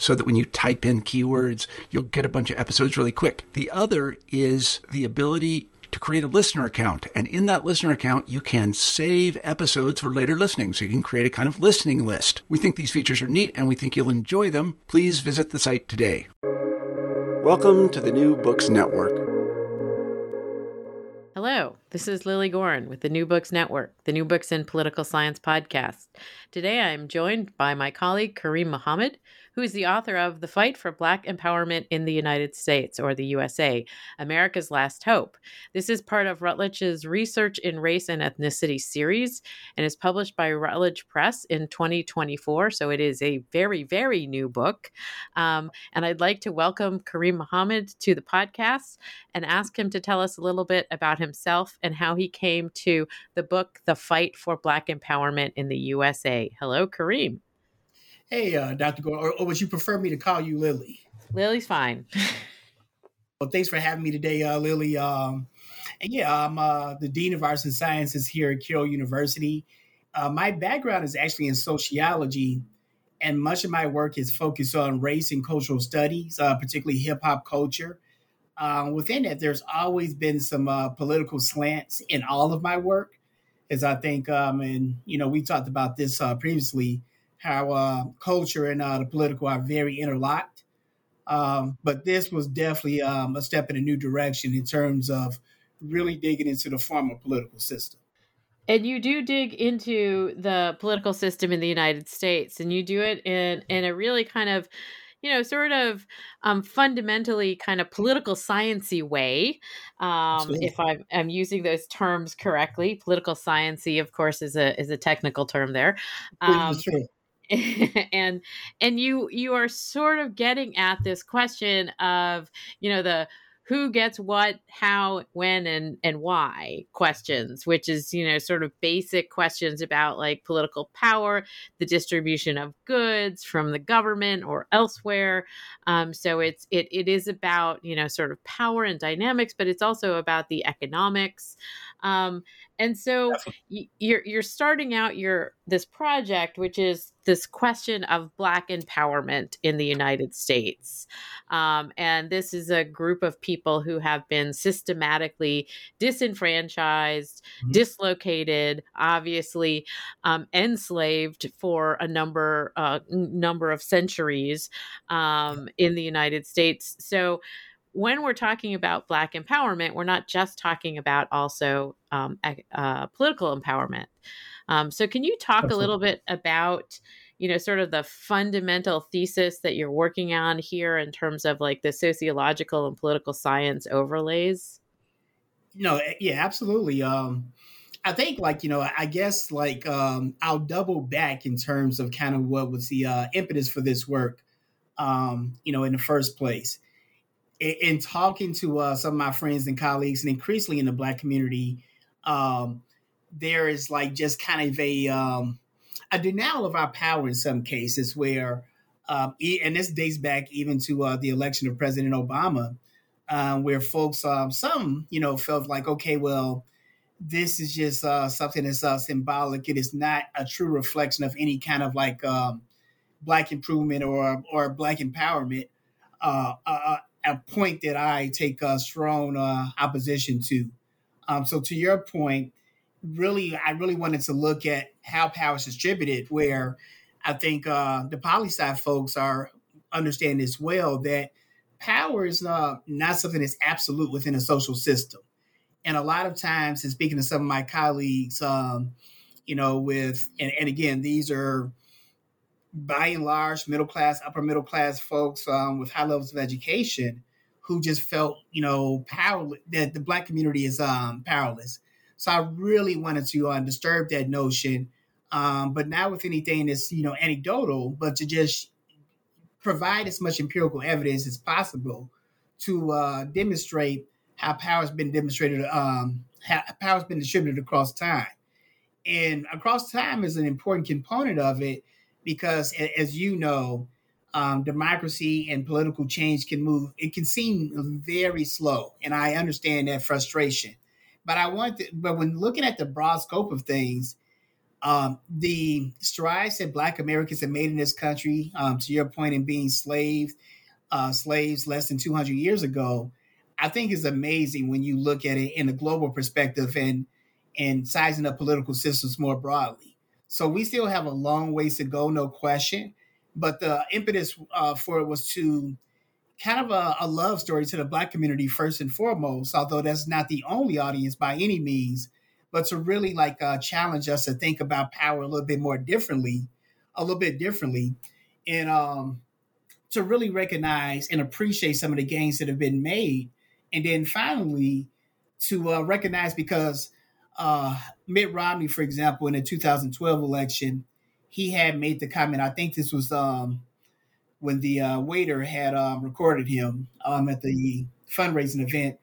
so that when you type in keywords, you'll get a bunch of episodes really quick. The other is the ability to create a listener account. And in that listener account, you can save episodes for later listening. So you can create a kind of listening list. We think these features are neat and we think you'll enjoy them. Please visit the site today. Welcome to the New Books Network. Hello, this is Lilly Goren with the New Books Network, the New Books in Political Science podcast. Today I am joined by my colleague Kareem Muhammad, who is the author of The Fight for Black Empowerment in the United States, or the USA, America's Last Hope. This is part of Routledge's Research in Race and Ethnicity series and is published by Routledge Press in 2024. So it is a very, very new book. Um, and I'd like to welcome Kareem Muhammad to the podcast and ask him to tell us a little bit about himself and how he came to the book, The Fight for Black Empowerment in the USA. Hello, Kareem. Hey, uh, Dr. Gore, or, or, would you prefer me to call you Lily? Lily's fine. well, thanks for having me today, uh, Lilly. Um, and yeah, I'm uh, the Dean of Arts and Sciences here at Carroll University. Uh, my background is actually in sociology, and much of my work is focused on race and cultural studies, uh, particularly hip hop culture. Uh, within that, there's always been some political slants in all of my work, as I think, um, and you know, we talked about this previously how uh, culture and uh, the political are very interlocked. Um, but this was definitely um, a step in a new direction in terms of really digging into the former political system. And you do dig into the political system in the United States, and you do it in in a really kind of you know, sort of um, fundamentally kind of political sciency way. Um, if I'm, I'm, using those terms correctly, political sciency, of course, is a is a technical term there. Um, and and you you are sort of getting at this question of you know the who gets what how when and and why questions which is you know sort of basic questions about like political power the distribution of goods from the government or elsewhere. Um, so it's it, it is about you know sort of power and dynamics but it's also about the economics. Um, and so you're you're starting out your this project, which is this question of Black empowerment in the United States, um, and this is a group of people who have been systematically disenfranchised, mm-hmm. dislocated, obviously um, enslaved for a number uh, number of centuries um, in the United States. So when we're talking about Black empowerment, we're not just talking about also um, uh, political empowerment. Um, so, can you talk Absolutely. a little bit about, you know, sort of the fundamental thesis that you're working on here in terms of like the sociological and political science overlays? No, eh, yeah, absolutely. Um, I think, like, you know, I guess, like, um, I'll double back in terms of kind of what was the uh, impetus for this work, um, you know, in the first place in talking to uh, some of my friends and colleagues, and increasingly in the Black community, um, there is like just kind of a um, a denial of our power in some cases, where um, and this dates back even to uh, the election of President Obama, uh, where folks, um, some you know, felt like, okay, well, this is just uh, something that's uh, symbolic. It is not a true reflection of any kind of like um, black improvement or or black empowerment, uh, a, a, point that I take a strong uh, opposition to. Um, so to your point, really, I really wanted to look at how power is distributed, where I think uh, the poli sci folks are understand as well that power is uh, not something that's absolute within a social system. And a lot of times, and speaking to some of my colleagues, um, you know, with, and, and, again, these are by and large middle class, upper middle class folks um, with high levels of education who just felt, you know, powerless, that the Black community is um, powerless. So I really wanted to uh, disturb that notion, um, but not with anything that's, you know, anecdotal, but to just provide as much empirical evidence as possible to uh, demonstrate how power has been demonstrated, um, how power has been distributed across time. And across time is an important component of it because, as you know, um, democracy and political change can move. It can seem very slow, and I understand that frustration. But I want, to, but when looking at the broad scope of things, um, the strides that Black Americans have made in this country, um, to your point in being slaves, uh, slaves less than 200 years ago, I think is amazing when you look at it in a global perspective and and sizing up political systems more broadly. So we still have a long ways to go, no question. But the impetus uh, for it was to kind of a, a, love story to the Black community first and foremost, although that's not the only audience by any means but to really like uh, challenge us to think about power a little bit more differently, a little bit differently, and um, to really recognize and appreciate some of the gains that have been made, and then finally to uh, recognize because uh, Mitt Romney, for example, in the 2012 election, he had made the comment. I think this was um, when the uh, waiter had um, recorded him um, at the fundraising event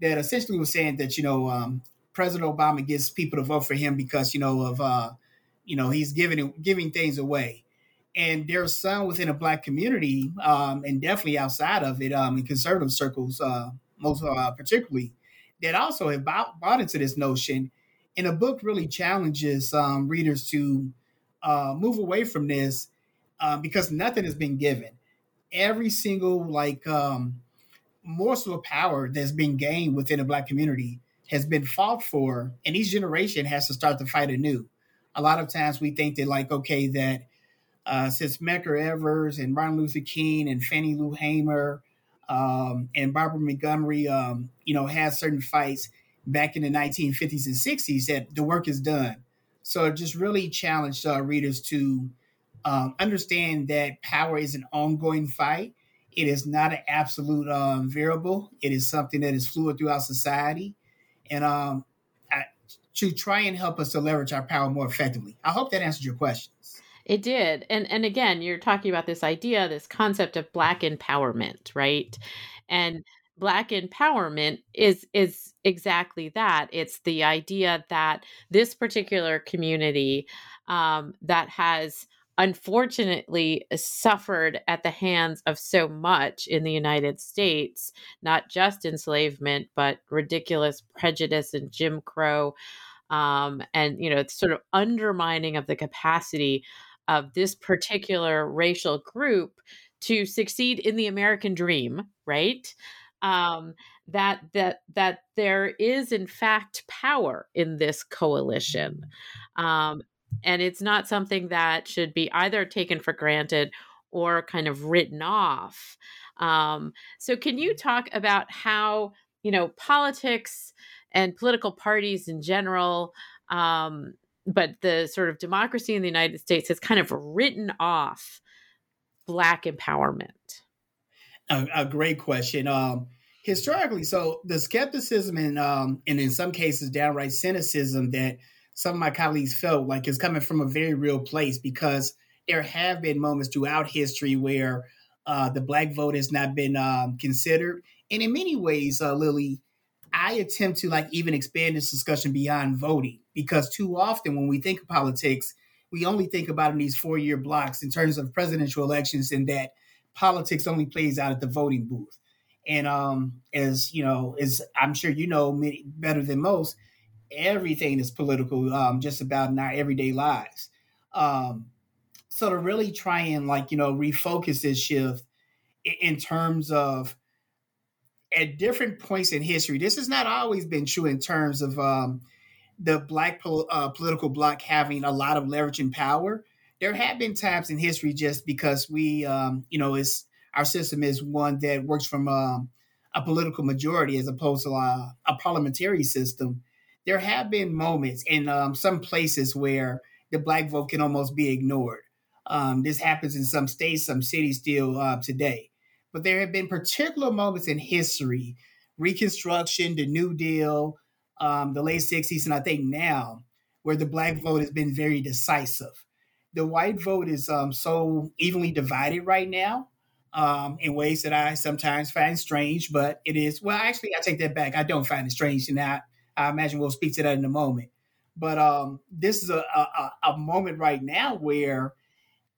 that essentially was saying that you know um, President Obama gets people to vote for him because you know of uh, you know he's giving giving things away, and there's some within a black community, um, and definitely outside of it, um, in conservative circles, uh, most uh, particularly, that also have bought, bought into this notion. And the book really challenges um, readers to uh, move away from this uh, because nothing has been given. Every single like um, morsel of power that's been gained within a black community has been fought for, and each generation has to start the fight anew. A lot of times we think that, like, okay, that uh, since Medgar Evers and Martin Luther King and Fannie Lou Hamer um, and Barbara Montgomery, um, you know, had certain fights back in the 1950s and 60s, that the work is done. So it just really challenged uh, readers to um, understand that power is an ongoing fight. It is not an absolute um, variable. It is something that is fluid throughout society and um, to try and help us to leverage our power more effectively. I hope that answered your questions. It did. And and again, you're talking about this idea, this concept of black empowerment, right? And black empowerment is is exactly that. It's the idea that this particular community um, that has unfortunately suffered at the hands of so much in the United States, not just enslavement, but ridiculous prejudice and Jim Crow, um, and you know, sort of undermining of the capacity of this particular racial group to succeed in the American dream, right? Um, that that that there is in fact power in this coalition, um, and it's not something that should be either taken for granted or kind of written off. Um, so, can you talk about how you know politics and political parties in general, um, but the sort of democracy in the United States has kind of written off Black empowerment? A, a great question. Um, historically, so the skepticism and um, and in some cases downright cynicism that some of my colleagues felt like is coming from a very real place because there have been moments throughout history where uh, the black vote has not been um, considered. And in many ways, uh, Lily, I attempt to like even expand this discussion beyond voting because too often when we think of politics, we only think about in these four year blocks in terms of presidential elections and that politics only plays out at the voting booth. And um, as you know, as I'm sure you know better than most, everything is political, um, just about in our everyday lives. Um, So to really try and like, you know, refocus this shift in terms of at different points in history, this has not always been true in terms of um, the black pol- uh, political bloc having a lot of leverage and power. There have been times in history just because we, um, you know, is our system is one that works from um, a political majority as opposed to a, a, parliamentary system. There have been moments in um, some places where the black vote can almost be ignored. Um, this happens in some states, some cities still uh, today. But there have been particular moments in history, Reconstruction, the New Deal, um, the late 60s, and I think now, where the black vote has been very decisive. The white vote is um, so evenly divided right now um, in ways that I sometimes find strange, but it is, well, actually, I take that back. I don't find it strange. And I, I imagine we'll speak to that in a moment. But um, this is a, a, a moment right now where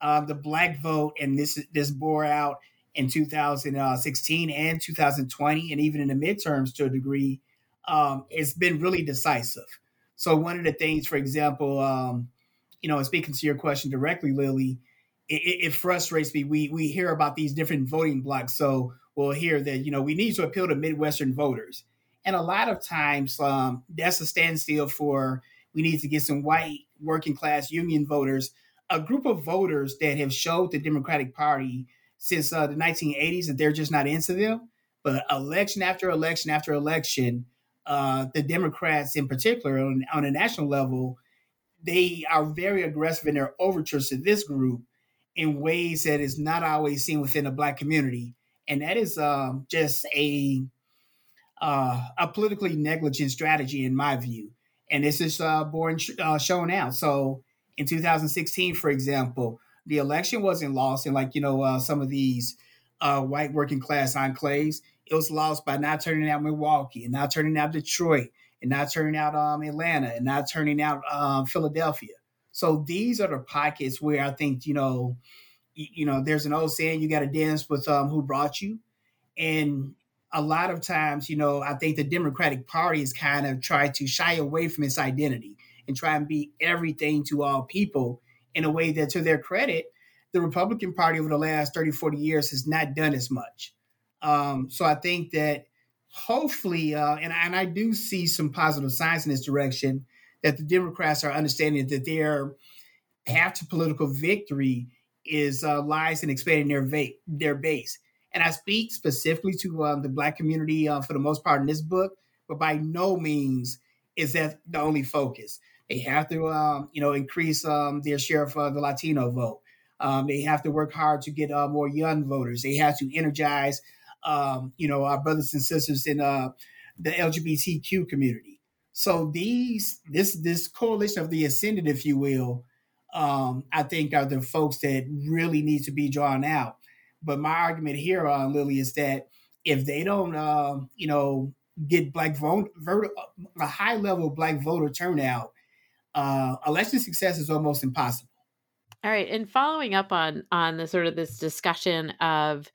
uh, the black vote, and this this bore out in 2016 and 2020, and even in the midterms to a degree, um, it's been really decisive. So one of the things, for example, um, you know, speaking to your question directly, Lily, it, it, frustrates me. We we hear about these different voting blocks, so we'll hear that you know we need to appeal to Midwestern voters, and a lot of times um, that's a standstill for we need to get some white working class union voters, a group of voters that have showed the Democratic Party since uh, the 1980s that they're just not into them. But election after election after election, uh, the Democrats in particular on, on a national level, they are very aggressive in their overtures to this group in ways that is not always seen within the black community. And that is um, just a uh, a politically negligent strategy, in my view and this is uh, born uh, shown out. So in 2016, for example, the election wasn't lost in like you know uh, some of these uh, white working class enclaves. It was lost by not turning out Milwaukee and not turning out Detroit and not turning out um, Atlanta and not turning out um, Philadelphia. So these are the pockets where I think you know, you, you know, there's an old saying: you got to dance with um, who brought you, and a lot of times, you know, I think the Democratic Party has kind of tried to shy away from its identity and try and be everything to all people in a way that, to their credit, the Republican Party over the last 30, 40 years has not done as much. Um, so I think that hopefully, uh, and, and I do see some positive signs in this direction, that the Democrats are understanding that their path to political victory is uh, lies in expanding their, va- their base and I speak specifically to um, the Black community uh, for the most part in this book, but by no means is that the only focus. They have to, um, you know, increase um, their share of uh, the Latino vote. Um, they have to work hard to get uh, more young voters. They have to energize, um, you know, our brothers and sisters in uh, the LGBTQ community. So these, this, this coalition of the ascendant, if you will, um, I think are the folks that really need to be drawn out. But my argument here on Lily is that if they don't, uh, you know, get black vote, vote, a high level black voter turnout, uh, election success is almost impossible. All right, and following up on on the sort of this discussion of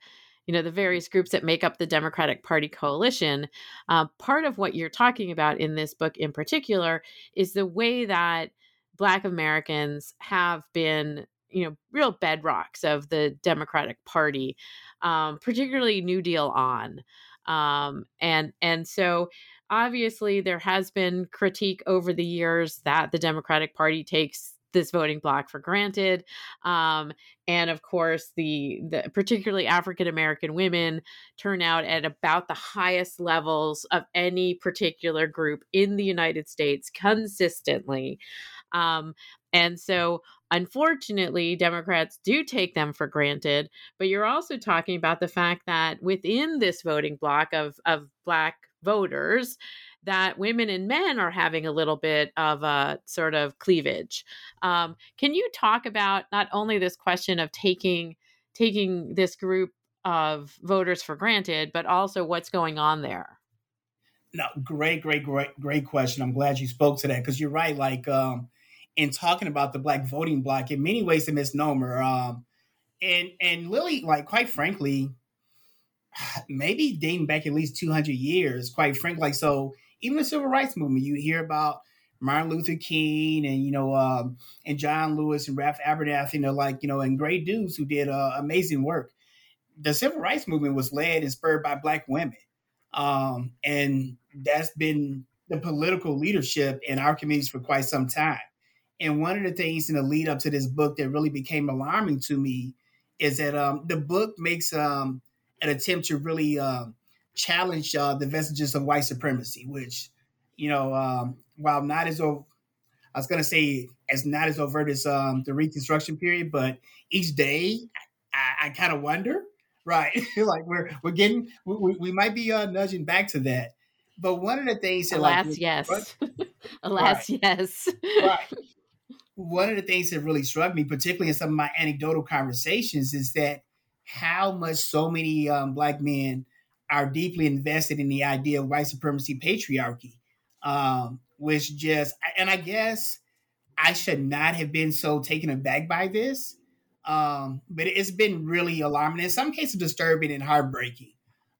you know the various groups that make up the Democratic Party coalition, uh, part of what you're talking about in this book in particular is the way that Black Americans have been you know real bedrocks of the Democratic Party, um, particularly New Deal on, um, and and so obviously there has been critique over the years that the Democratic Party takes this voting bloc for granted um, and of course the, the particularly african american women turn out at about the highest levels of any particular group in the united states consistently um, and so Unfortunately, Democrats do take them for granted, but you're also talking about the fact that within this voting bloc of, of Black voters, that women and men are having a little bit of a sort of cleavage. Um, can you talk about not only this question of taking taking this group of voters for granted, but also what's going on there? No, great, great, great, great question. I'm glad you spoke to that because you're right. Like, um, in talking about the black voting bloc in many ways a misnomer. Um, and and Lily, like quite frankly, maybe dating back at least 200 years, quite frankly. Like, so even the civil rights movement, you hear about Martin Luther King and you know um, and John Lewis and Ralph Abernathy, you know, like you know, and great dudes who did uh, amazing work. The civil rights movement was led and spurred by black women, um, and that's been the political leadership in our communities for quite some time. And one of the things in the lead up to this book that really became alarming to me is that um, the book makes um, an attempt to really um, challenge uh, the vestiges of white supremacy, which, you know, um, while not as over, I was going to say as not as overt as um, the Reconstruction period, but each day I, I kind of wonder, right? like we're we're getting we, we might be uh, nudging back to that. But one of the things that, alas, like, yes, alas, right. yes, right. One of the things that really struck me, particularly in some of my anecdotal conversations, is that how much so many um, black men are deeply invested in the idea of white supremacy patriarchy, um, which just, and I guess I should not have been so taken aback by this, um, but it's been really alarming, in some cases disturbing and heartbreaking,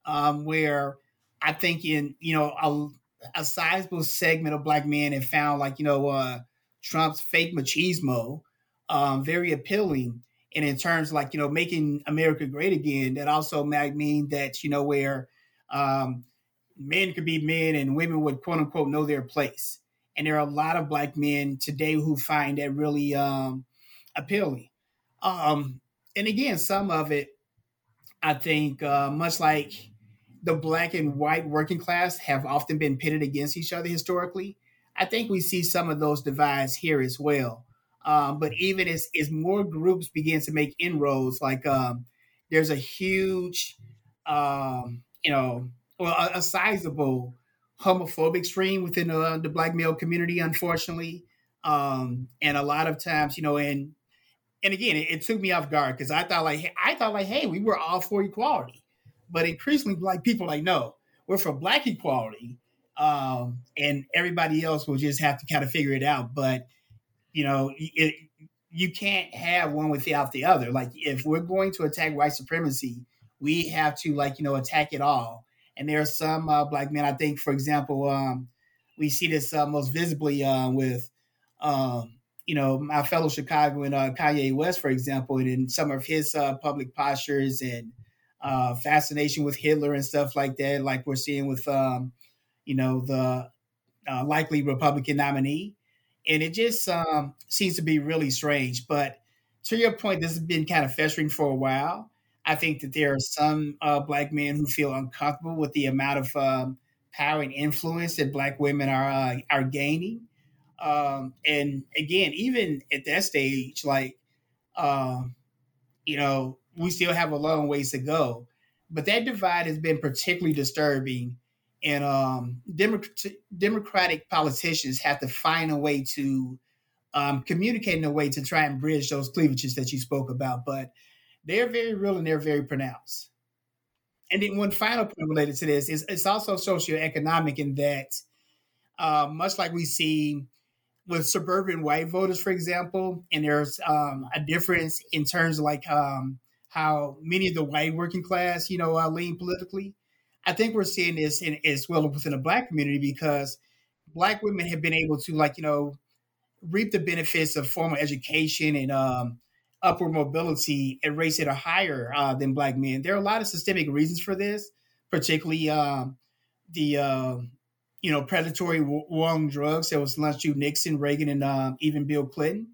um, where I think in, you know, a, a sizable segment of black men have found like, you know, uh, Trump's fake machismo um, very appealing and in terms like you know making America great again, that also might mean that you know where um, men could be men and women would quote unquote know their place. And there are a lot of black men today who find that really um, appealing. Um, and again, some of it, I think, uh, much like the black and white working class have often been pitted against each other historically. I think we see some of those divides here as well. Um, but even as, as more groups begin to make inroads, like um, there's a huge, um, you know, well, a, a, sizable homophobic stream within uh, the black male community, unfortunately. Um, and a lot of times, you know, and and again, it, it took me off guard because I thought like I thought like, hey, we were all for equality, but increasingly, like people like, no, we're for black equality, um, and everybody else will just have to kind of figure it out. But you know, it, you can't have one without the other. Like if we're going to attack white supremacy, we have to like you know attack it all. And there are some uh, black men. I think, for example, um, we see this uh, most visibly uh, with um, you know my fellow Chicagoan uh, Kanye West, for example, and in some of his uh, public postures and uh, fascination with Hitler and stuff like that, like we're seeing with um, you know the likely Republican nominee and it just um, seems to be really strange. But to your point, this has been kind of festering for a while. I think that there are some uh, black men who feel uncomfortable with the amount of um, power and influence that black women are uh, are gaining. Um, and again, even at that stage, like um, you know, we still have a long ways to go. But that divide has been particularly disturbing and um, Democrat- Democratic politicians have to find a way to um, communicate in a way to try and bridge those cleavages that you spoke about. But they're very real and they're very pronounced. And then one final point related to this is it's also socioeconomic in that, uh, much like we see with suburban white voters, for example, and there's um, a difference in terms of like um, how many of the white working class, you know, uh, lean politically I think we're seeing this in, as well within the black community because black women have been able to like, you know, reap the benefits of formal education and um, upward mobility at rates that are higher uh, than black men. There are a lot of systemic reasons for this, particularly um, the uh, you know predatory war on drugs that was launched through Nixon, Reagan, and um, even Bill Clinton.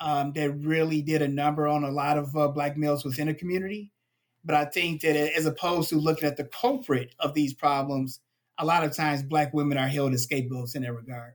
That really did a number on a lot of uh, black males within a community. But I think that as opposed to looking at the culprit of these problems, a lot of times black women are held as scapegoats in that regard.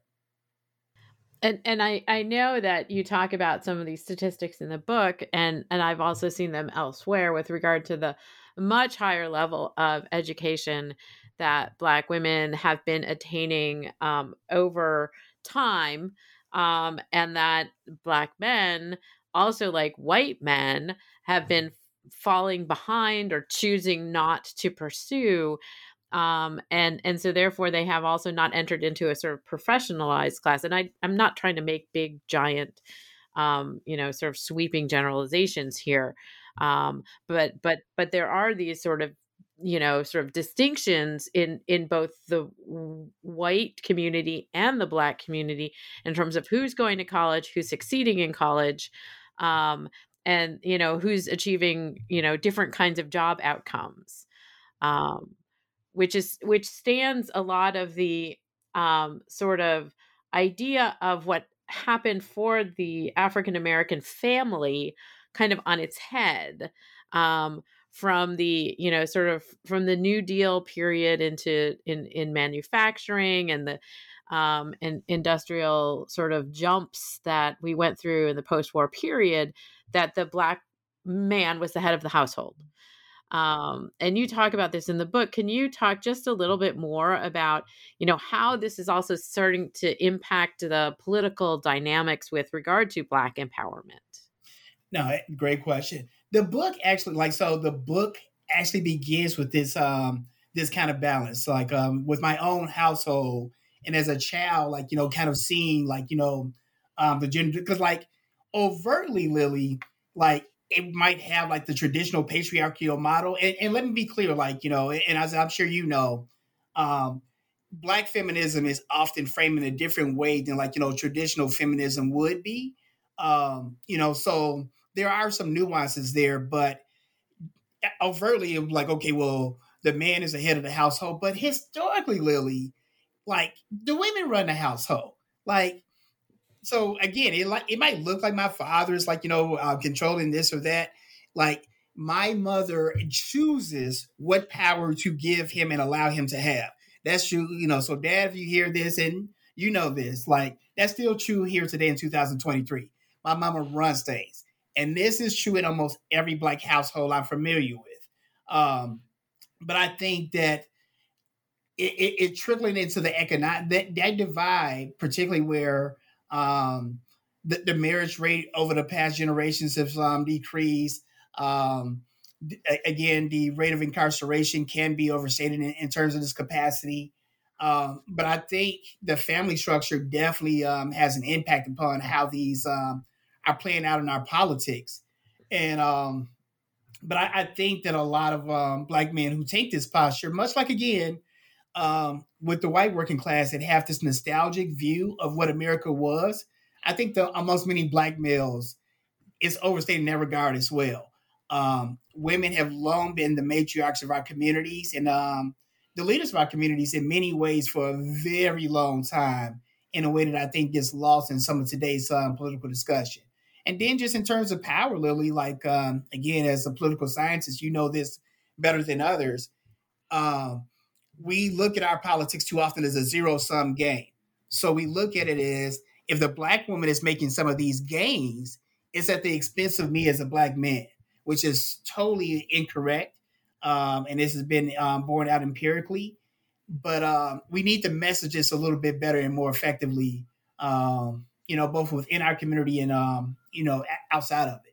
And and I I know that you talk about some of these statistics in the book, and and I've also seen them elsewhere with regard to the much higher level of education that Black women have been attaining um, over time, um, and that Black men, also like white men, have been falling behind or choosing not to pursue um, and and so therefore they have also not entered into a sort of professionalized class and I, i'm not trying to make big giant um, you know sort of sweeping generalizations here um, but but but there are these sort of you know sort of distinctions in in both the white community and the black community in terms of who's going to college who's succeeding in college um, and you know who's achieving you know different kinds of job outcomes um, which is which stands a lot of the um, sort of idea of what happened for the African American family kind of on its head um, from the you know sort of from the New Deal period into in in manufacturing and the um, and industrial sort of jumps that we went through in the post-war period that the black man was the head of the household. Um, and you talk about this in the book. Can you talk just a little bit more about you know how this is also starting to impact the political dynamics with regard to black empowerment? No eh, great question. The book actually like so the book actually begins with this um this kind of balance like um with my own household and as a child like you know kind of seeing like you know um the gender because like overtly lily like it might have like the traditional patriarchal model. And, and let me be clear, like, you know, and as I'm sure you know, um, black feminism is often framed in a different way than like, you know, traditional feminism would be. Um, you know, so there are some nuances there, but overtly like, okay, well, the man is the head of the household, but historically, Lily, like the women run the household. Like so again, it like it might look like my father is like you know uh, controlling this or that. Like my mother chooses what power to give him and allow him to have. That's true, you know. So, Dad, if you hear this and you know this, like that's still true here today in 2023. My mama runs things, and this is true in almost every black household I'm familiar with. Um, but I think that it, it, it trickling into the economic that that divide, particularly where um, the, the, marriage rate over the past generations has um, decreased. Um, again, the rate of incarceration can be overstated in, in terms of this capacity. Um, but I think the family structure definitely um, has an impact upon how these um, are playing out in our politics. And um, but I, I, think that a lot of um, black men who take this posture, much like again um, with the white working class that have this nostalgic view of what America was. I think the amongst many black males, it's overstated in that regard as well. Um, women have long been the matriarchs of our communities and um, the leaders of our communities in many ways for a very long time in a way that I think gets lost in some of today's um, political discussion. And then just in terms of power, Lily, like um, again, as a political scientist, you know this better than others. Um, we look at our politics too often as a zero sum game. So we look at it as if the black woman is making some of these gains, it's at the expense of me as a black man, which is totally incorrect. Um, and this has been um, borne out empirically. But um, we need to message this a little bit better and more effectively, um, you know, both within our community and, um, you know, outside of it.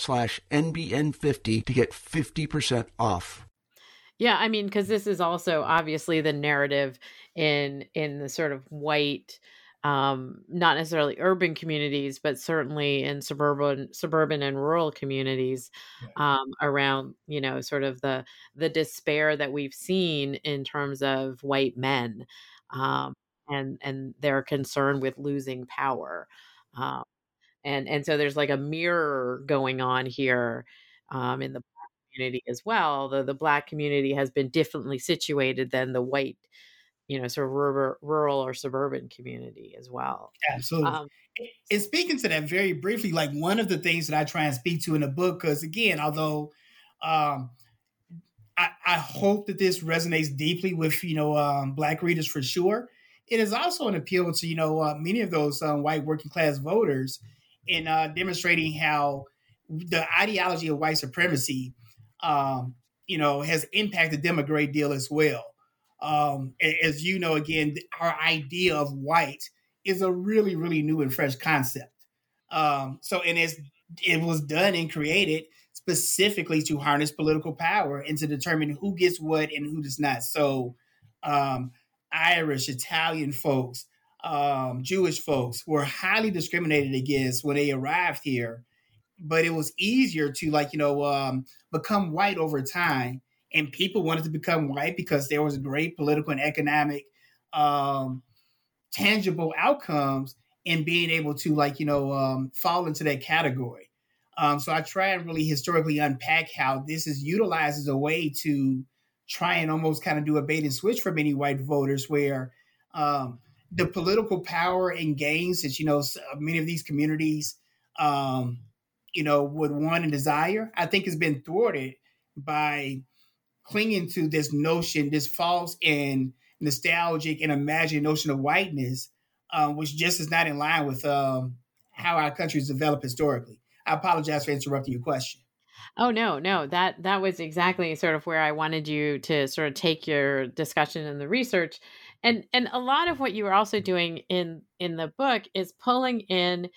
slash NBN50 to get 50% off. Yeah, I mean, because this is also obviously the narrative in in the sort of white, um, not necessarily urban communities, but certainly in suburban suburban and rural communities, um, around you know sort of the the despair that we've seen in terms of white men, um, and and their concern with losing power. Um, and and so there's like a mirror going on here um, in the community as well, although the black community has been differently situated than the white, you know, sort of rural, rural or suburban community as well. Absolutely. Um, and speaking to that very briefly, like one of the things that I try and speak to in the book, because again, although um, I, I, hope that this resonates deeply with you know um, black readers for sure. It is also an appeal to you know uh, many of those um, white working class voters in uh, demonstrating how the ideology of white supremacy, um, you know, has impacted them a great deal as well. Um, as you know, again, our idea of white is a really, really new and fresh concept. Um, so, and it's it was done and created specifically to harness political power and to determine who gets what and who does not. So, um, Irish, Italian folks, um, Jewish folks were highly discriminated against when they arrived here, but it was easier to like you know um, become white over time, and people wanted to become white because there was great political and economic um, tangible outcomes in being able to like you know um, fall into that category. Um, so I try and really historically unpack how this is utilized as a way to try and almost kind of do a bait and switch for many white voters, where um, the political power and gains that you know many of these communities, um, you know, would want and desire, I think has been thwarted by clinging to this notion, this false and nostalgic and imagined notion of whiteness, um, which just is not in line with um, how our country's developed historically. I apologize for interrupting your question. Oh no, no, that that was exactly sort of where I wanted you to sort of take your discussion and the research. And and a lot of what you were also doing in in the book is pulling in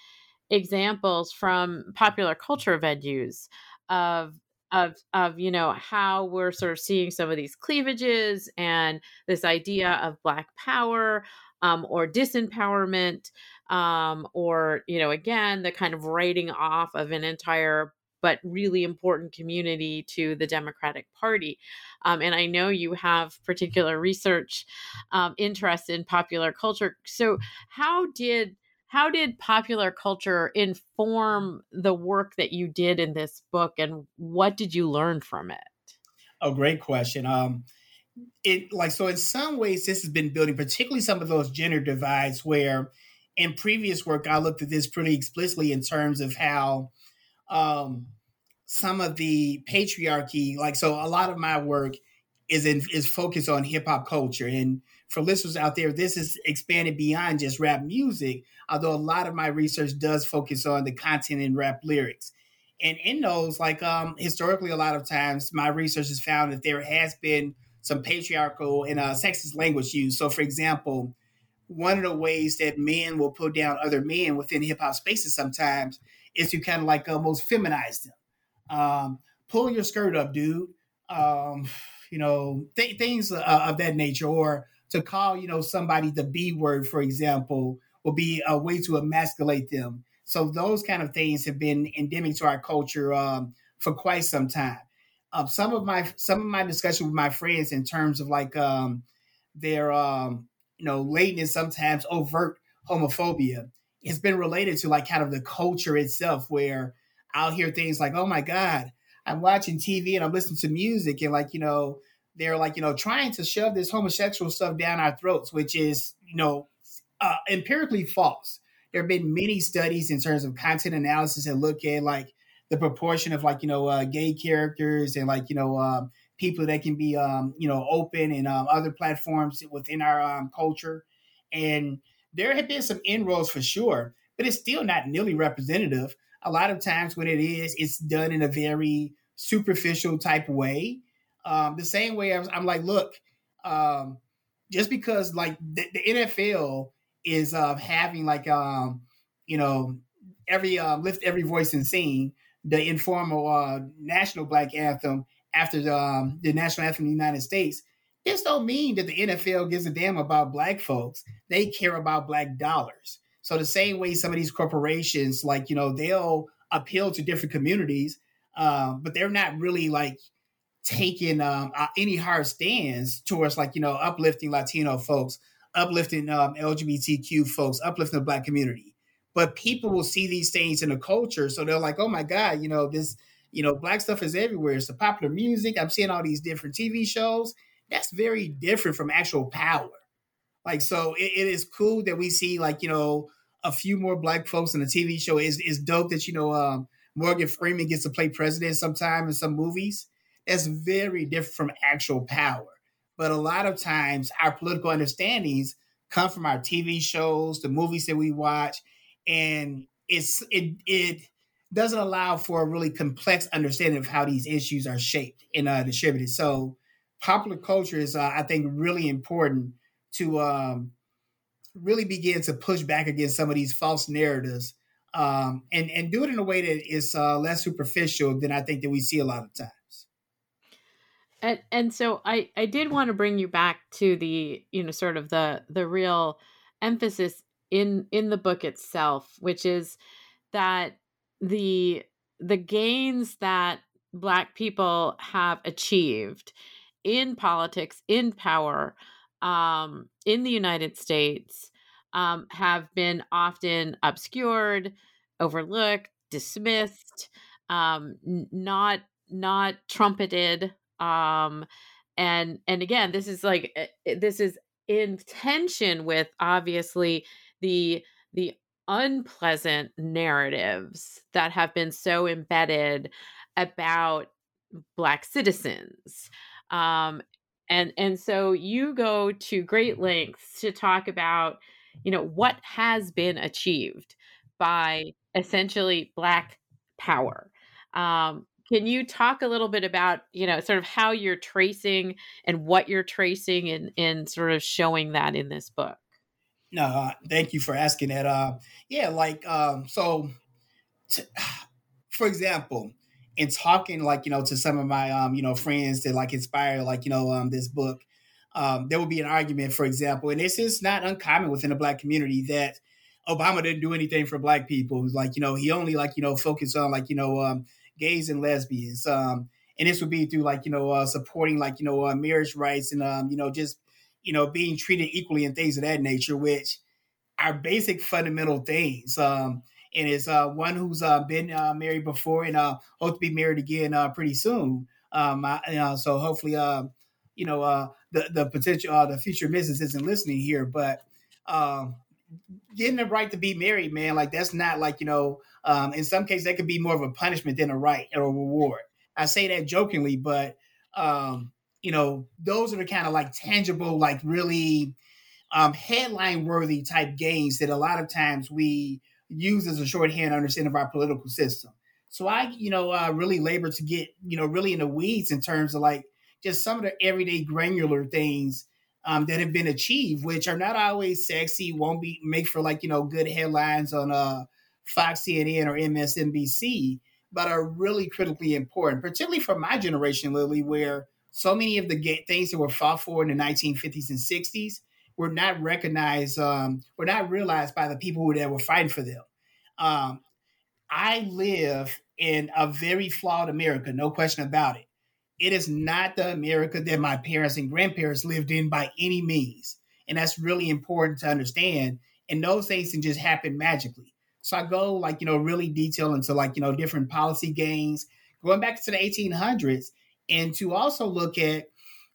examples from popular culture venues of of of you know how we're sort of seeing some of these cleavages and this idea of black power um, or disempowerment um, or you know again the kind of writing off of an entire but really important community to the Democratic Party. Um, and I know you have particular research um, interest in popular culture. So how did how did popular culture inform the work that you did in this book, and what did you learn from it? Oh, great question. Um, it like so in some ways this has been building particularly some of those gender divides where in previous work i looked at this pretty explicitly in terms of how um, some of the patriarchy like so a lot of my work is in is focused on hip-hop culture and for listeners out there this is expanded beyond just rap music although a lot of my research does focus on the content in rap lyrics and in those like um historically a lot of times my research has found that there has been some patriarchal and uh, sexist language used. So, for example, one of the ways that men will put down other men within hip hop spaces sometimes is to kind of like almost feminize them. Um, pull your skirt up, dude. Um, you know, th- things uh, of that nature. Or to call, you know, somebody the B word, for example, will be a way to emasculate them. So those kind of things have been endemic to our culture um, for quite some time um, some of my some of my discussion with my friends in terms of like um, their um, you know latent and sometimes overt homophobia has been related to like kind of the culture itself where I'll hear things like, "Oh my God, I'm watching TV and I'm listening to music," and like you know they're like you know trying to shove this homosexual stuff down our throats, which is you know uh, empirically false. There have been many studies in terms of content analysis that look at like the proportion of like you know uh, gay characters and like you know um, people that can be um, you know open and um, other platforms within our um, culture, and there have been some inroads for sure, but it's still not nearly representative. A lot of times when it is, it's done in a very superficial type way. Um, the same way I I'm like, look, um, just because like the, the NFL is uh, having like um, you know every uh, lift every voice and sing the informal uh, national black anthem after the, um, the national anthem of the United States, this don't mean that the NFL gives a damn about black folks. They care about black dollars. So the same way some of these corporations, like you know, they'll appeal to different communities, um, but they're not really like taking um, any hard stands towards like you know uplifting Latino folks, uplifting um, LGBTQ folks, uplifting the black community but people will see these things in the culture. So they're like, oh my God, you know, this, You know, black stuff is everywhere. It's the popular music. I'm seeing all these different TV shows. That's very different from actual power. Like, so it, it is cool that we see like you know a few more black folks in the TV show. Is is dope that you know um, Morgan Freeman gets to play president sometime in some movies. That's very different from actual power. But a lot of times, our political understandings come from our TV shows, the movies that we watch, and it's it it doesn't allow for a really complex understanding of how these issues are shaped and uh, distributed. So, popular culture is, uh, I think, really important to um, really begin to push back against some of these false narratives um, and and do it in a way that is uh, less superficial than I think that we see a lot of times. And and so I I did want to bring you back to the you know sort of the the real emphasis in in the book itself, which is that the the gains that black people have achieved in politics in power um, in the united states um, have been often obscured, overlooked, dismissed, um, not not trumpeted. Um, and and again, this is like eh, eh, this is in tension with obviously the the unpleasant narratives that have been so embedded about black citizens um, and and so you go to great lengths to talk about you know what has been achieved by essentially black power. Um, can you talk a little bit about you know sort of how you're tracing and what you're tracing and in sort of showing that in this book? No uh, thank you for asking that uh, yeah like um, so t- for example in talking like you know to some of my um, you know friends that like inspire like you know um, this book um, there will be an argument, for example, and this is not uncommon within the black community that Obama didn't do anything for black people. Like, you know, he only like, you know, focused on like, you know, um, gays and lesbians. Um, and this would be through like, you know, uh, supporting like, you know, uh, marriage rights and, um, you know, just, you know, being treated equally and things of that nature, which are basic fundamental things. Um, and it's uh, one who's uh, been uh, married before and uh, hope to be married again uh, pretty soon. Um, I, you know, so hopefully, uh, you know, uh, the the potential uh, the future missus isn't listening here, but um, getting the right to be married, man, like that's not like you know. Um, in some cases, that could be more of a punishment than a right or a reward. I say that jokingly, but um, you know, those are the kind of like tangible, like really um, headline worthy type gains that a lot of times we use as a shorthand understanding of our political system. So I, you know, uh, really labor to get, you know, really in the weeds in terms of like just some of the everyday granular things um, that have been achieved, which are not always sexy, won't be make for like you know good headlines on uh, Fox, CNN, or MSNBC, but are really critically important, particularly for my generation, Lilly, where so many of the ga- things that were fought for in the 1950s and 60s were not recognized, um, were not realized by the people that were fighting for them. Um, I live in a very flawed America, no question about it. It is not the America that my parents and grandparents lived in by any means. And that's really important to understand. And those things can just happen magically. So I go like, you know, really detail into like, you know, different policy gains, going back to the 1800s, and to also look at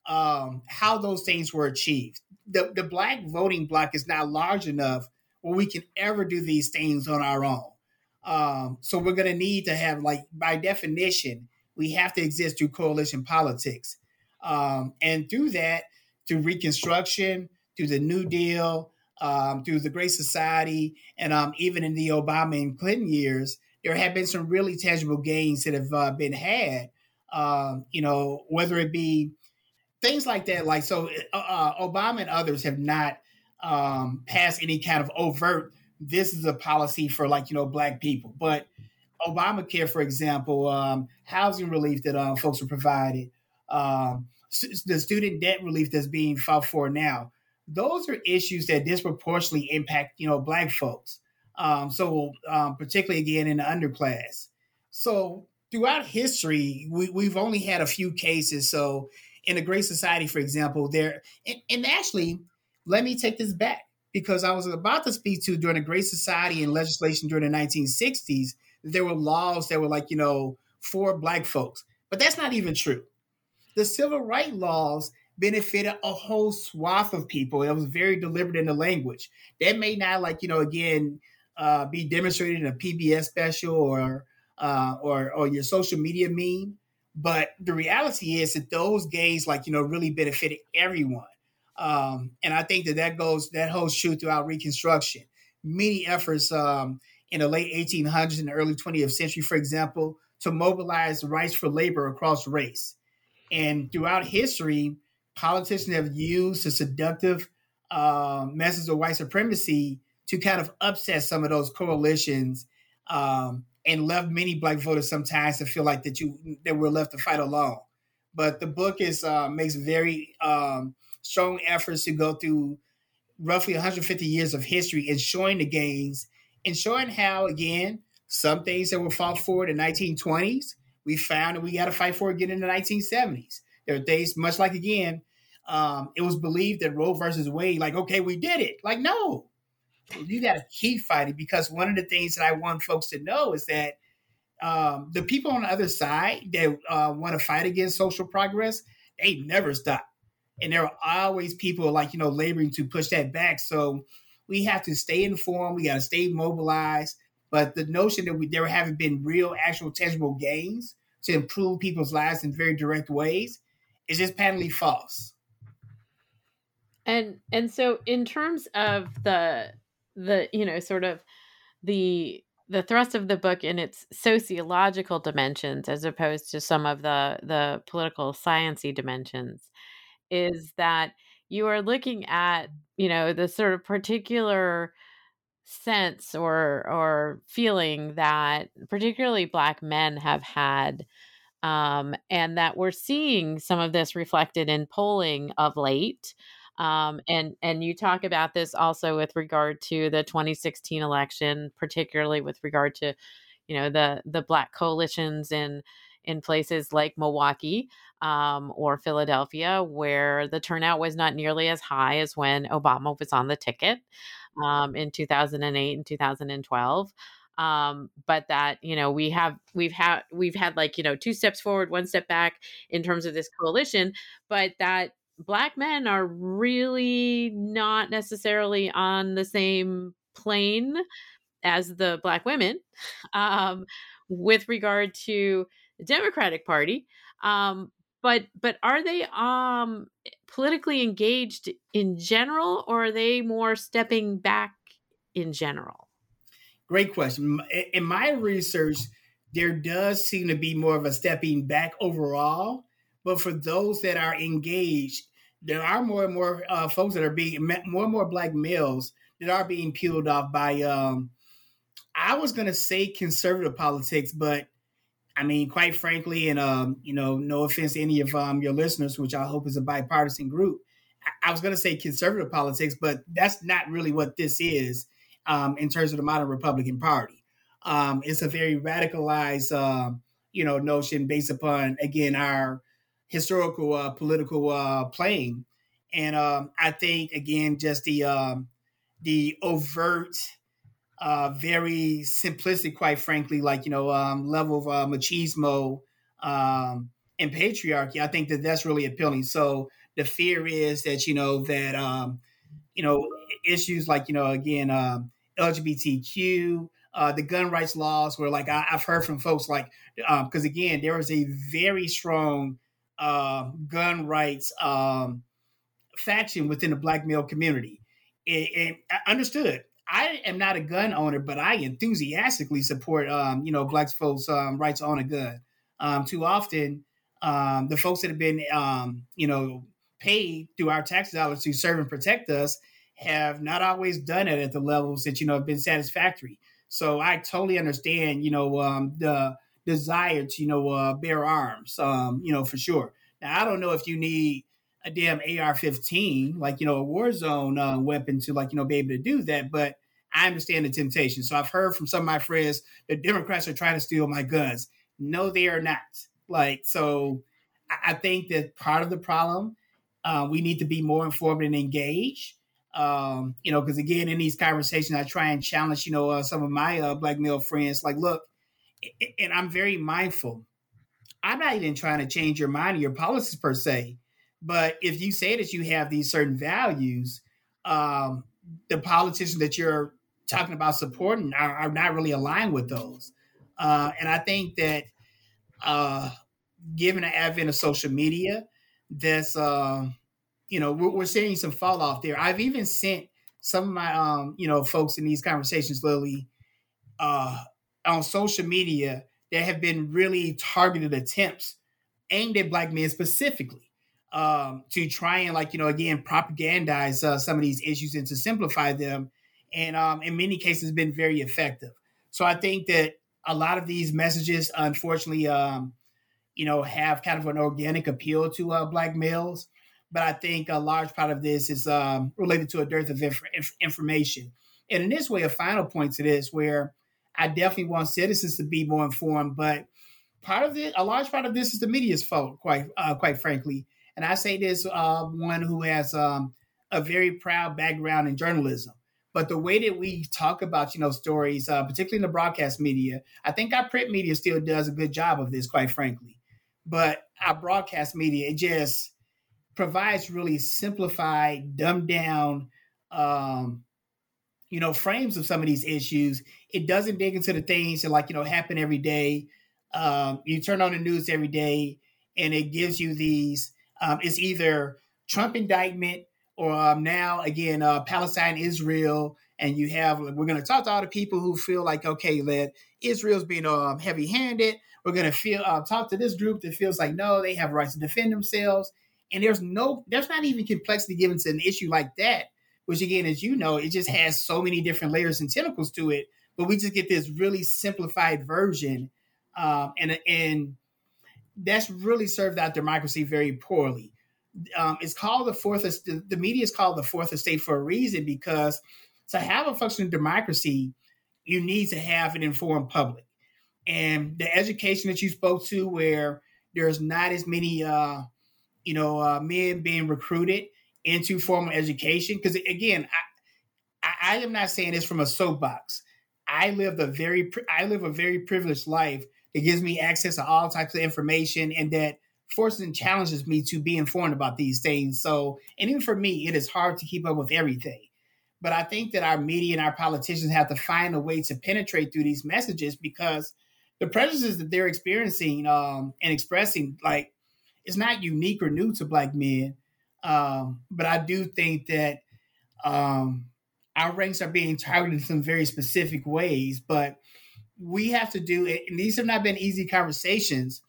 um, how those things were achieved. The, the black voting bloc is not large enough where we can ever do these things on our own. Um, so we're going to need to have, like, by definition, we have to exist through coalition politics. Um, and through that, through Reconstruction, through the New Deal, um, through the Great Society, and um, even in the Obama and Clinton years, there have been some really tangible gains that have uh, been had. Um, you know, whether it be things like that, like so, uh, uh Obama and others have not um, passed any kind of overt. This is a policy for like you know black people, but Obamacare, for example, um, housing relief that um, folks are provided, um, the student debt relief that's being fought for now. Those are issues that disproportionately impact, you know, Black folks. Um, so, particularly again in the underclass. So, throughout history, we, we've only had a few cases. So, in a Great Society, for example, there, and, and actually, let me take this back because I was about to speak to during the Great Society and legislation during the 1960s there were laws that were like, you know, for black folks. But that's not even true. The civil rights laws benefited a whole swath of people. It was very deliberate in the language. That may not, like, you know, again, uh, be demonstrated in a PBS special or uh, or or your social media meme. But the reality is that those gains, like you know, really benefited everyone. Um, and I think that that goes that holds true throughout Reconstruction. Many efforts um, in the late 1800s and early 20th century, for example, to mobilize rights for labor across race. And throughout history, politicians have used the seductive uh, message of white supremacy to kind of upset some of those coalitions um, and left many black voters sometimes to feel like that you that we're left to fight alone. But the book is uh, makes very um, strong efforts to go through roughly 150 years of history and showing the gains and showing how again some things that were fought for in the 1920s we found that we got to fight for again in the 1970s. There are things much like again. Um, it was believed that Roe versus Wade, like, okay, we did it. Like, no, you got to keep fighting because one of the things that I want folks to know is that um, the people on the other side that uh, want to fight against social progress, they never stop. And there are always people like, you know, laboring to push that back. So we have to stay informed. We got to stay mobilized. But the notion that we, there haven't been real, actual, tangible gains to improve people's lives in very direct ways is just patently false. And and so in terms of the the you know sort of the the thrust of the book in its sociological dimensions as opposed to some of the the political sciency dimensions is that you are looking at you know the sort of particular sense or or feeling that particularly black men have had um, and that we're seeing some of this reflected in polling of late um, and and you talk about this also with regard to the 2016 election, particularly with regard to, you know, the the black coalitions in in places like Milwaukee um, or Philadelphia, where the turnout was not nearly as high as when Obama was on the ticket um, in 2008 and 2012 um, but that you know we have we've had we've had like you know two steps forward one step back in terms of this coalition but that black men are really not necessarily on the same plane as the black women um, with regard to the Democratic Party. Um, but but are they um, politically engaged in general, or are they more stepping back in general? Great question. In my research, there does seem to be more of a stepping back overall. But for those that are engaged, there are more and more uh, folks that are being more and more black males that are being peeled off by um, I was gonna say conservative politics, but I mean, quite frankly, and um, you know, no offense to any of um, your listeners, which I hope is a bipartisan group. I, I was gonna say conservative politics, but that's not really what this is um, in terms of the modern Republican Party. Um, it's a very radicalized, uh, you know, notion based upon again our historical uh, political uh, playing. And um, I think again, just the um, the overt, uh, very simplistic, quite frankly, like you know, um, level of uh, machismo um, and patriarchy. I think that that's really appealing. So the fear is that you know that you know issues like you know again LGBTQ. Uh, the gun rights laws where like I, have heard from folks like because um, again there is a very strong uh, gun rights um, faction within the black male community. And, understood. I am not a gun owner, but I enthusiastically support, um, you know, black folks' um, rights on a gun. Um, too often, um, the folks that have been, you know, paid through our tax dollars to serve and protect us have not always done it at the levels that you know have been satisfactory. So I totally understand, you know, the desire to, you know, uh, bear arms, um, you know, for sure. Now, I don't know if you need a damn AR-15, like, you know, a war zone uh, weapon to, like, you know, be able to do that, but I understand the temptation. So I've heard from some of my friends the Democrats are trying to steal my guns. No, they are not. Like, so I think that part of the problem, uh, we need to be more informed and engaged. Um, you know, because again, in these conversations, I try and challenge, you know, uh, some of my uh, black male friends. Like, look, and I'm very mindful I'm not even trying to change your mind or your policies per se, but if you say that you have these certain values, um, the politicians that you're talking about supporting are, are not really aligned with those. Uh, and I think that uh, given the advent of social media, that's uh, you know we're, we're, seeing some fall off there. I've even sent some of my um, you know folks in these conversations, Lilly, uh, on social media there have been really targeted attempts aimed at black men specifically um, to try and like you know again propagandize uh, some of these issues and to simplify them and um, in many cases been very effective. So i think that a lot of these messages unfortunately um, you know have kind of an organic appeal to uh, black males but i think a large part of this is um, related to a dearth of inf- information. And in this way a final point to this where I definitely want citizens to be more informed, but part of it, a large part of this is the media's fault, quite uh, quite frankly. And I say this uh, one who has um, a very proud background in journalism. But the way that we talk about, you know, stories, uh, particularly in the broadcast media, I think our print media still does a good job of this, quite frankly. But our broadcast media, it just provides really simplified, dumbed down um, you know, frames of some of these issues. It doesn't dig into the things that like, you know, happen every day. Um, you turn on the news every day and it gives you these, um, it's either Trump indictment or um, now again, uh, Palestine, Israel. And you have, we're going to talk to all the people who feel like, okay, that Israel's being um, heavy handed. We're going to feel, uh, talk to this group that feels like, no, they have rights to defend themselves. And there's no, there's not even complexity given to an issue like that which again, as you know, it just has so many different layers and tentacles to it. But we just get this really simplified version, um, and and that's really served our democracy very poorly. Um, it's called the fourth. The, media is called the fourth estate for a reason because to have a functioning democracy, you need to have an informed public, and the education that you spoke to, where there's not as many, uh, you know, uh, men being recruited into formal education. Because again, I, I, am not saying this from a soapbox. I live a very I live a very privileged life that gives me access to all types of information and that forces and challenges me to be informed about these things. So, and even for me, it is hard to keep up with everything. But I think that our media and our politicians have to find a way to penetrate through these messages because the prejudices that they're experiencing um, and expressing, like, it's not unique or new to Black men. Um, but I do think that um, our ranks are being targeted in some very specific ways. But we have to do it, and these have not been easy conversations.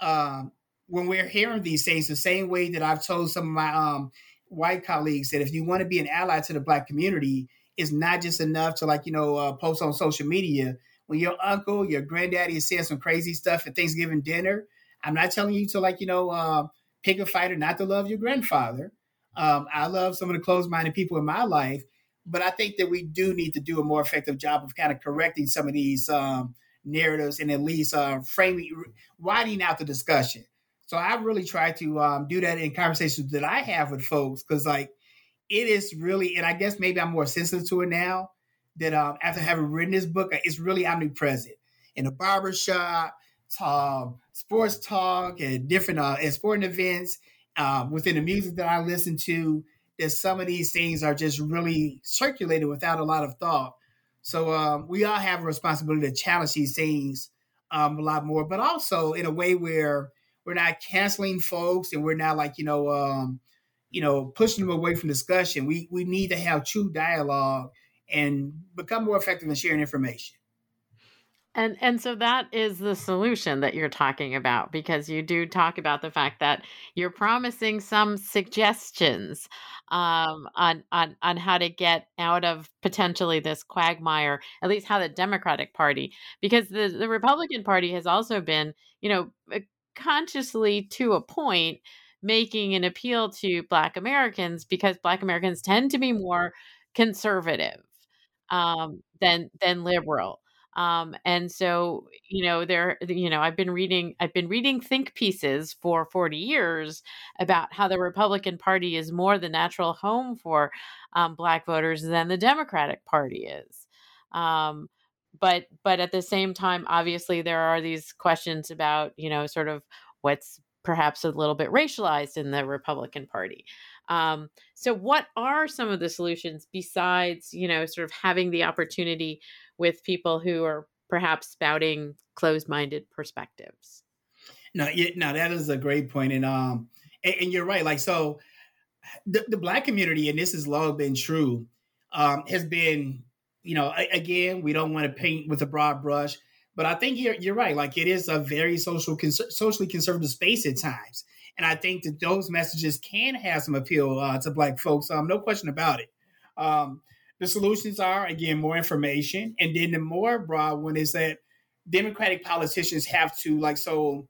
Um, when we're hearing these things, the same way that I've told some of my um, white colleagues that if you want to be an ally to the black community, it's not just enough to like you know uh, post on social media. When your uncle, your granddaddy is saying some crazy stuff at Thanksgiving dinner, I'm not telling you to like you know uh, pick a fighter not to love your grandfather. Um, I love some of the closed-minded people in my life, but I think that we do need to do a more effective job of kind of correcting some of these um, narratives and at least uh, framing, widening out the discussion. So I really try to um, do that in conversations that I have with folks because, like, it is really, and I guess maybe I'm more sensitive to it now that um, after having written this book, it's really omnipresent in a barbershop, um, sports talk and different uh, and sporting events um, within the music that I listen to. That some of these things are just really circulated without a lot of thought. So um, we all have a responsibility to challenge these things um, a lot more, but also in a way where we're not canceling folks and we're not like you know um, you know pushing them away from discussion. We we need to have true dialogue and become more effective in sharing information. And and so that is the solution that you're talking about because you do talk about the fact that you're promising some suggestions um, on on on how to get out of potentially this quagmire, at least how the Democratic Party, because the the Republican Party has also been, you know, uh, consciously to a point making an appeal to Black Americans because Black Americans tend to be more conservative um, than than liberal um, and so you know there you know i've been reading i've been reading think pieces for 40 years about how the republican party is more the natural home for um, black voters than the democratic party is. Um, but but at the same time obviously there are these questions about you know sort of what's perhaps a little bit racialized in the republican party. Um, so what are some of the solutions besides you know sort of having the opportunity with people who are perhaps spouting closed-minded perspectives no yeah, no that is a great point and um and, and you're right like so the, the black community and this has long been true um has been you know, again, we don't want to paint with a broad brush, but I think you're you're right. Like it is a very social, socially conservative space at times, and I think that those messages can have some appeal uh, to Black folks. Um, no question about it. Um, the solutions are again more information, and then the more broad one is that Democratic politicians have to like so.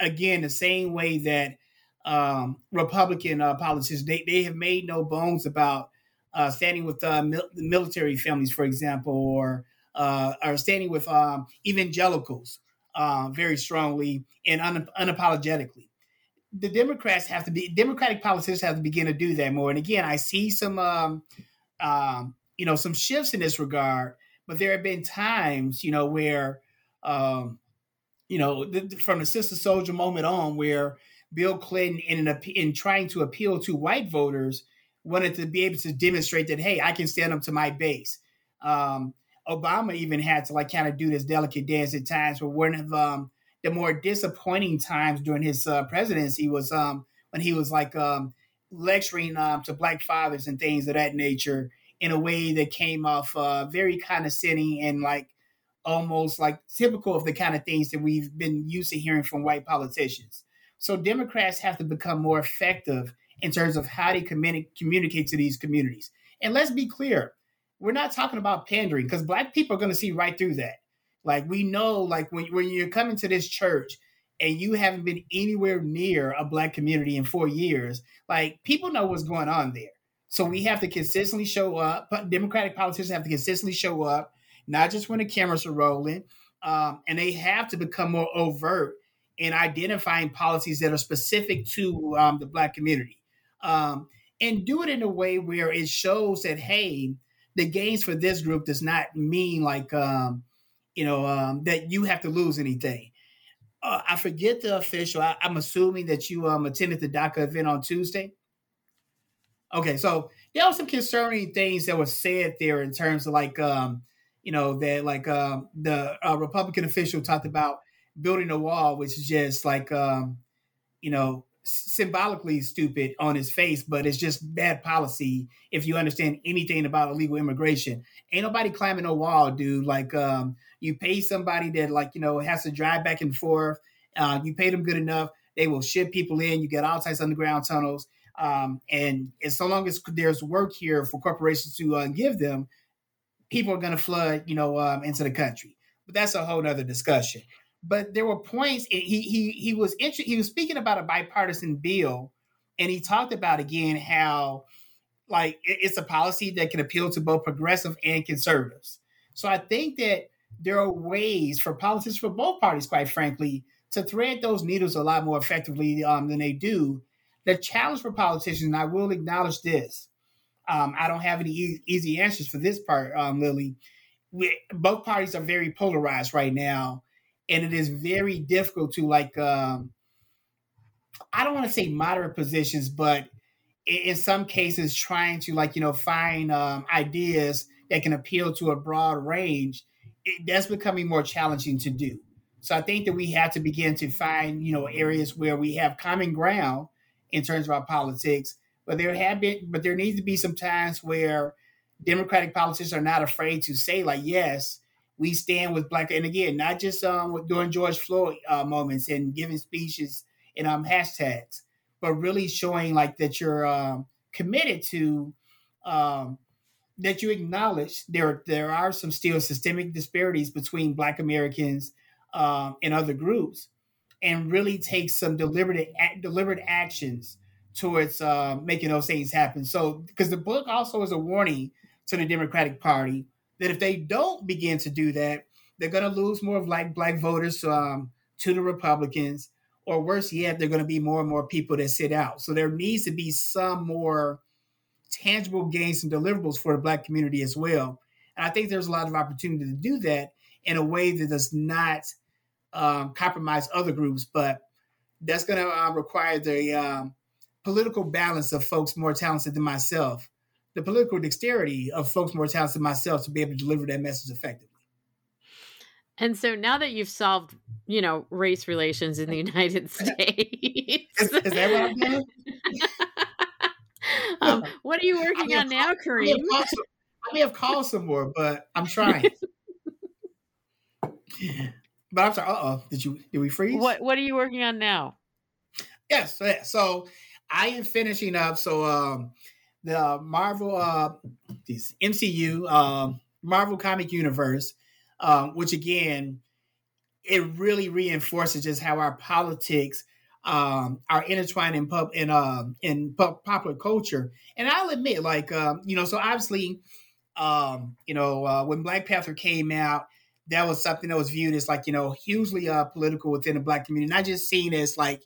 Again, the same way that um, Republican uh, politicians they they have made no bones about uh, standing with uh, mil- military families, for example, or uh, or standing with um, evangelicals uh, very strongly and un- unapologetically. The Democrats have to be Democratic politicians have to begin to do that more. And again, I see some um, um, you know some shifts in this regard, but there have been times you know where um, you know from the Sister Souljah moment on where Bill Clinton in, an, in trying to appeal to white voters wanted to be able to demonstrate that, hey, I can stand up to my base. Um, Obama even had to like kind of do this delicate dance at times, but one of um, the more disappointing times during his uh, presidency was um, when he was like um, lecturing um, to black fathers and things of that nature in a way that came off uh, very condescending and like almost like typical of the kind of things that we've been used to hearing from white politicians. So Democrats have to become more effective in terms of how they communi- communicate to these communities. And let's be clear, we're not talking about pandering because black people are going to see right through that. Like we know, like when, when you're coming to this church and you haven't been anywhere near a black community in four years, like people know what's going on there. So we have to consistently show up. But Democratic politicians have to consistently show up, not just when the cameras are rolling. Um, and they have to become more overt in identifying policies that are specific to um, the black community um, and do it in a way where it shows that hey, the gains for this group does not mean like um, you know um, that you have to lose anything. Uh, I forget the official. I, am assuming that you um, attended the DACA event on Tuesday. Okay, so there were some concerning things that were said there in terms of like um, you know that like um, the uh, Republican official talked about building a wall, which is just like um, you know symbolically stupid on his face, but it's just bad policy if you understand anything about illegal immigration. Ain't nobody climbing a wall, dude. Like um, you pay somebody that like you know has to drive back and forth. Uh, you pay them good enough, they will ship people in. You get all types of underground tunnels, um, and as so long as there's work here for corporations to uh, give them, people are going to flood, you know, um, into the country. But that's a whole other discussion but there were points he he he was inter- he was speaking about a bipartisan bill and he talked about again how like it's a policy that can appeal to both progressive and conservatives so i think that there are ways for politicians for both parties quite frankly to thread those needles a lot more effectively um, than they do. The challenge for politicians and i will acknowledge this um, i don't have any e- easy answers for this part um, lilly. We, both parties are very polarized right now and it is very difficult to like um i don't want to say moderate positions but in, in, some cases trying to like you know find um, ideas that can appeal to a broad range it, that's becoming more challenging to do. So i think that we have to begin to find you know areas where we have common ground in terms of our politics. But there have been but there needs to be some times where democratic politicians are not afraid to say like yes we stand with black and again not just um during george floyd uh, moments and giving speeches and um hashtags but really showing like that you're um, committed to um, that you acknowledge there there are some still systemic disparities between black americans um, and other groups and really take some deliberate deliberate actions towards uh, making those things happen so because the book also is a warning to the democratic party that if they don't begin to do that, they're going to lose more of like black voters um, to the Republicans, or worse yet, they're going to be more and more people that sit out. So there needs to be some more tangible gains and deliverables for the black community as well. And I think there's a lot of opportunity to do that in a way that does not um, compromise other groups, but that's going to uh, require the um, political balance of folks more talented than myself, the political dexterity of folks more talented than myself to be able to deliver that message effectively. And so now that you've solved, you know, race relations in the United States, is, is that what I'm doing? um, what are you working on now, Kareem? I may have called some more, but I'm trying. but I'm sorry. Uh oh. Did you did we freeze? What What are you working on now? Yes. So I am finishing up. So um, the Marvel, uh, this MCU, um, Marvel Comic Universe, um, which again, it really reinforces just how our politics um, are intertwined in pub in uh, in popular culture. And I'll admit, like um, you know, so obviously, um, you know, uh, when Black Panther came out, that was something that was viewed as like you know hugely uh, political within the Black community, not just seen as like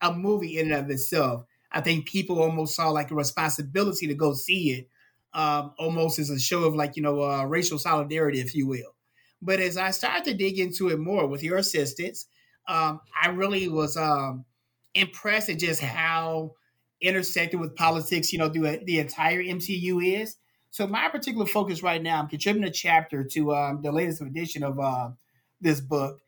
a movie in and of itself. I think people almost saw like a responsibility to go see it, um, almost as a show of like you know uh, racial solidarity, if you will. But as I started to dig into it more with your assistance, um, I really was um, impressed at just how intersected with politics, you know, the, the entire MCU is. So my particular focus right now, I'm contributing a chapter to um, the latest edition of uh, this book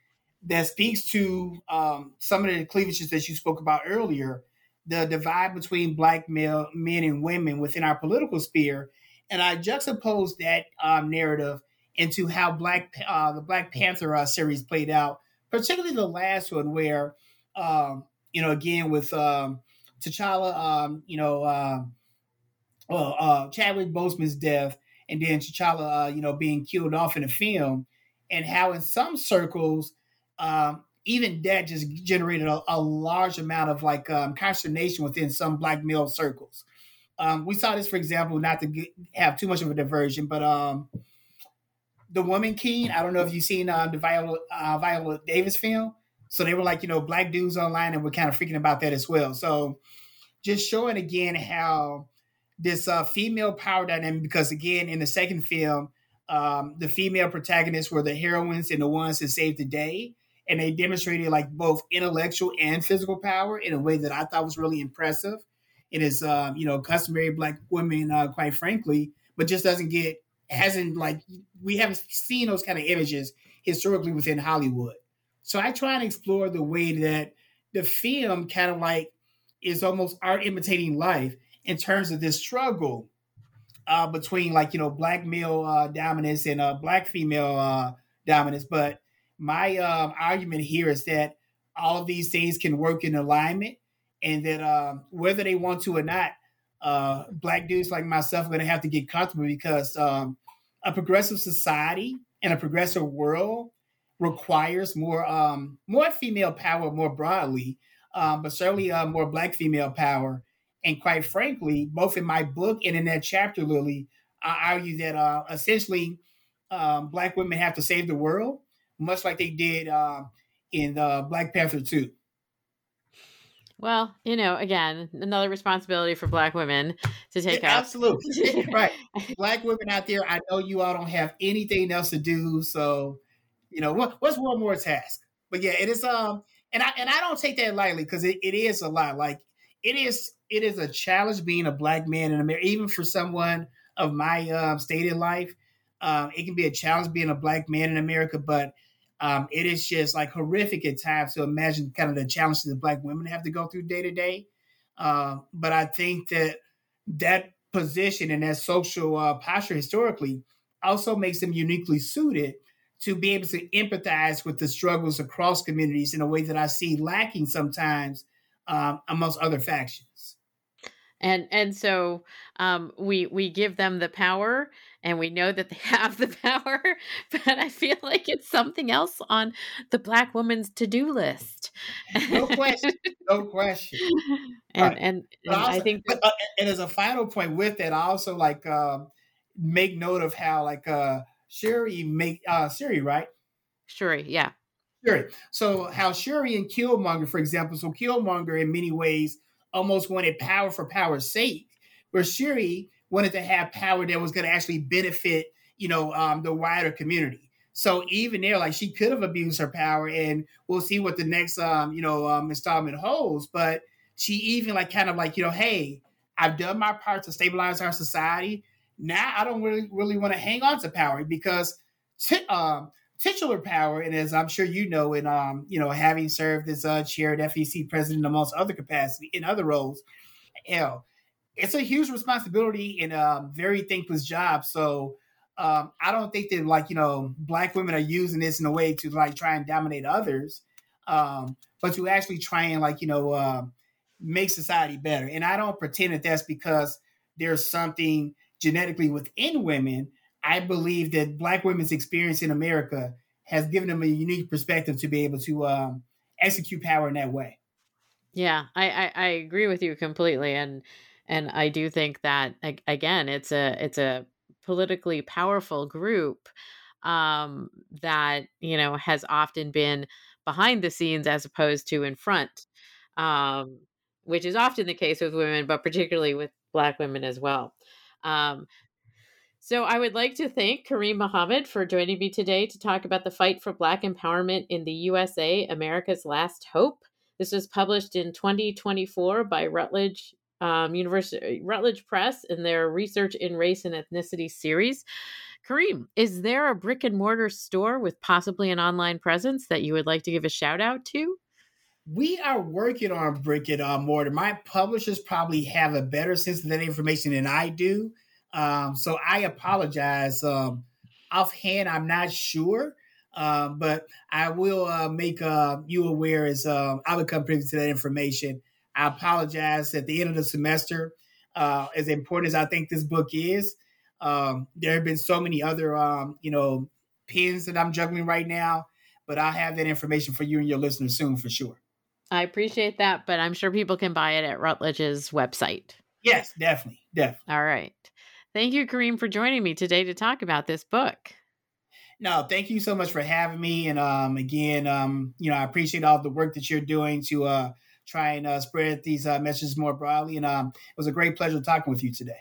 that speaks to um, some of the cleavages that you spoke about earlier, the divide between black male men and women within our political sphere, and I juxtaposed that um, narrative into how Black uh, the Black Panther uh, series played out, particularly the last one where, um, you know, again with um, T'Challa, um, you know, uh, well, uh, Chadwick Boseman's death, and then T'Challa, uh, you know, being killed off in the film, and how in some circles, um, even that just generated a, a, large amount of like um, consternation within some black male circles. Um, we saw this, for example, not to get, have too much of a diversion, but um, the Woman King. I don't know if you've seen uh, the Viola, uh, Viola Davis film. So they were like, you know, black dudes online, and we're kind of freaking about that as well. So just showing again how this uh, female power dynamic, because again, in the second film, um, the female protagonists were the heroines and the ones that saved the day. And they demonstrated like both intellectual and physical power in a way that I thought was really impressive. It is, um, you know, customary black women, uh, quite frankly, but just doesn't get hasn't like we haven't seen those kind of images historically within Hollywood. So I try and explore the way that the film kind of like is almost art imitating life in terms of this struggle uh, between like you know black male uh, dominance and uh, black female uh, dominance. But my um, argument here is that all of these things can work in alignment, and that um, whether they want to or not, uh, black dudes like myself are going to have to get comfortable because um, a progressive society and a progressive world requires more um, more female power more broadly, um, but certainly uh, more black female power. And quite frankly, both in my book and in that chapter, Lilly, I argue that uh, essentially um, black women have to save the world, much like they did uh, in uh, Black Panther 2. Well, you know, again, another responsibility for black women to take yeah, up. Absolutely. right. Black women out there, I know you all don't have anything else to do. So, you know, what, what's one more task? But yeah, it is um and I and I don't take that lightly because it, it is a lot. Like it is it is a challenge being a black man in America, even for someone of my um, stated life. Um, it can be a challenge being a black man in America, but um, it is just like horrific at times to imagine kind of the challenges that Black women have to go through day to day. Uh, but I think that that position and that social uh, posture historically also makes them uniquely suited to be able to empathize with the struggles across communities in a way that I see lacking sometimes um, amongst other factions. And and so um, we we give them the power and we know that they have the power but i feel like it's something else on the black woman's to-do list. No question no question. And right. and, and also, i think uh, and as a final point with that i also like um, make note of how like uh shuri make uh shuri right shuri yeah Shuri. So how Shuri and Killmonger, for example, so Killmonger in many ways almost wanted power for power's sake, where Shuri wanted to have power that was going to actually benefit you know, um, the wider community. So even there, like she could have abused her power, and we'll see what the next, um, you know, um, installment holds. But she even like kind of like, you know, hey, I've done my part to stabilize our society. Now I don't really really want to hang on to power because t- um, titular power, and as I'm sure you know, and um, you know, having served as a chair at FEC president amongst other capacity in other roles, hell, it's a huge responsibility and a um, very thankless job. So um, I don't think that like you know black women are using this in a way to like try and dominate others, um, but to actually try and like you know uh, make society better. And I don't pretend that that's because there's something genetically within women. I believe that Black women's experience in America has given them a unique perspective to be able to um, execute power in that way. Yeah, I, I, I agree with you completely, and and I do think that again, it's a it's a politically powerful group um, that you know has often been behind the scenes as opposed to in front, um, which is often the case with women, but particularly with Black women as well. Um, so I would like to thank Kareem Muhammad for joining me today to talk about the fight for Black empowerment in the USA, America's Last Hope. This was published in 2024 by Routledge um, University, Routledge Press in their Research in Race and Ethnicity series. Kareem, is there a brick and mortar store with possibly an online presence that you would like to give a shout out to? We are working on brick and mortar. My publishers probably have a better sense of that information than I do. Um, so I apologize. Um, offhand, I'm not sure, um, but I will uh, make uh, you aware as uh, I become privy to that information. I apologize at the end of the semester. Uh, as important as I think this book is, um, there have been so many other, um, you know, pins that I'm juggling right now. But I'll have that information for you and your listeners soon for sure. I appreciate that, but I'm sure people can buy it at Routledge's website. Yes, definitely, definitely. All right. Thank you, Kareem, for joining me today to talk about this book. No, thank you so much for having me. And um, again, um, you know, I appreciate all the work that you're doing to uh, try and uh, spread these uh, messages more broadly. And um, it was a great pleasure talking with you today.